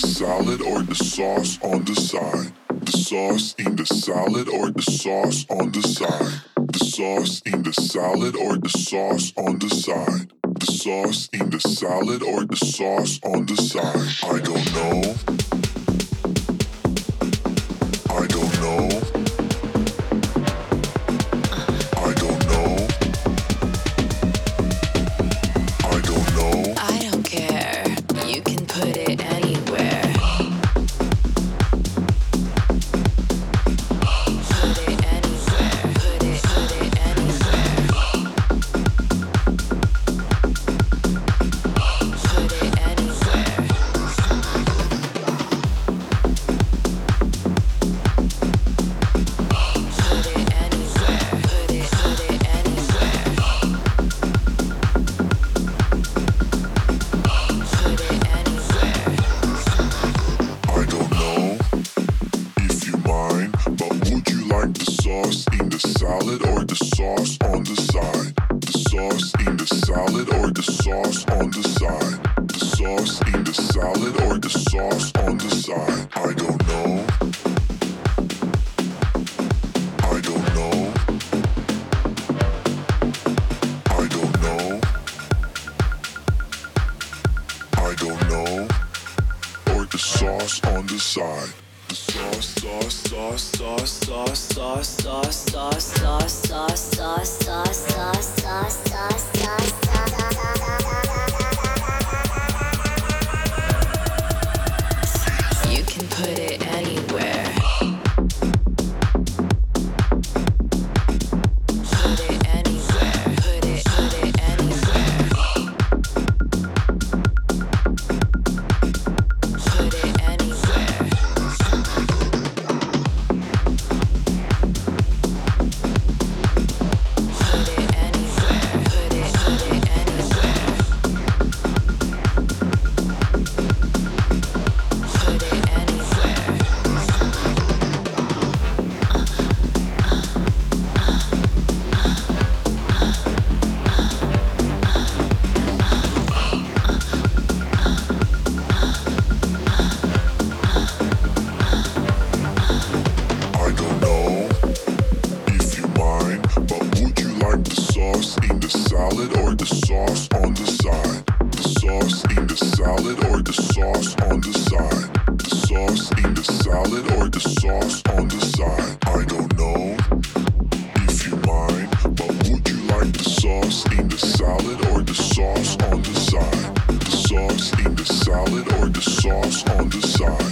salad or the sauce on the side. The sauce in the salad or the sauce on the side. The sauce in the salad or the sauce on the side. The sauce in the salad or the sauce on the side. I don't know. Sauce in the salad or the sauce on the side? The sauce in the salad or the sauce on the side? The sauce in the salad or the sauce on the side? I don't know. I don't know. I don't know. I don't know or the sauce on the side. Sauce, sauce, sauce, sauce, sauce, sauce, sauce, sauce, sauce, sauce, sauce, sauce on the side? The sauce in the salad or the sauce on the side? The sauce in the salad or the sauce on the side? I don't know if you mind, but would you like the sauce in the salad or the sauce on the side? The sauce in the salad or the sauce on the side?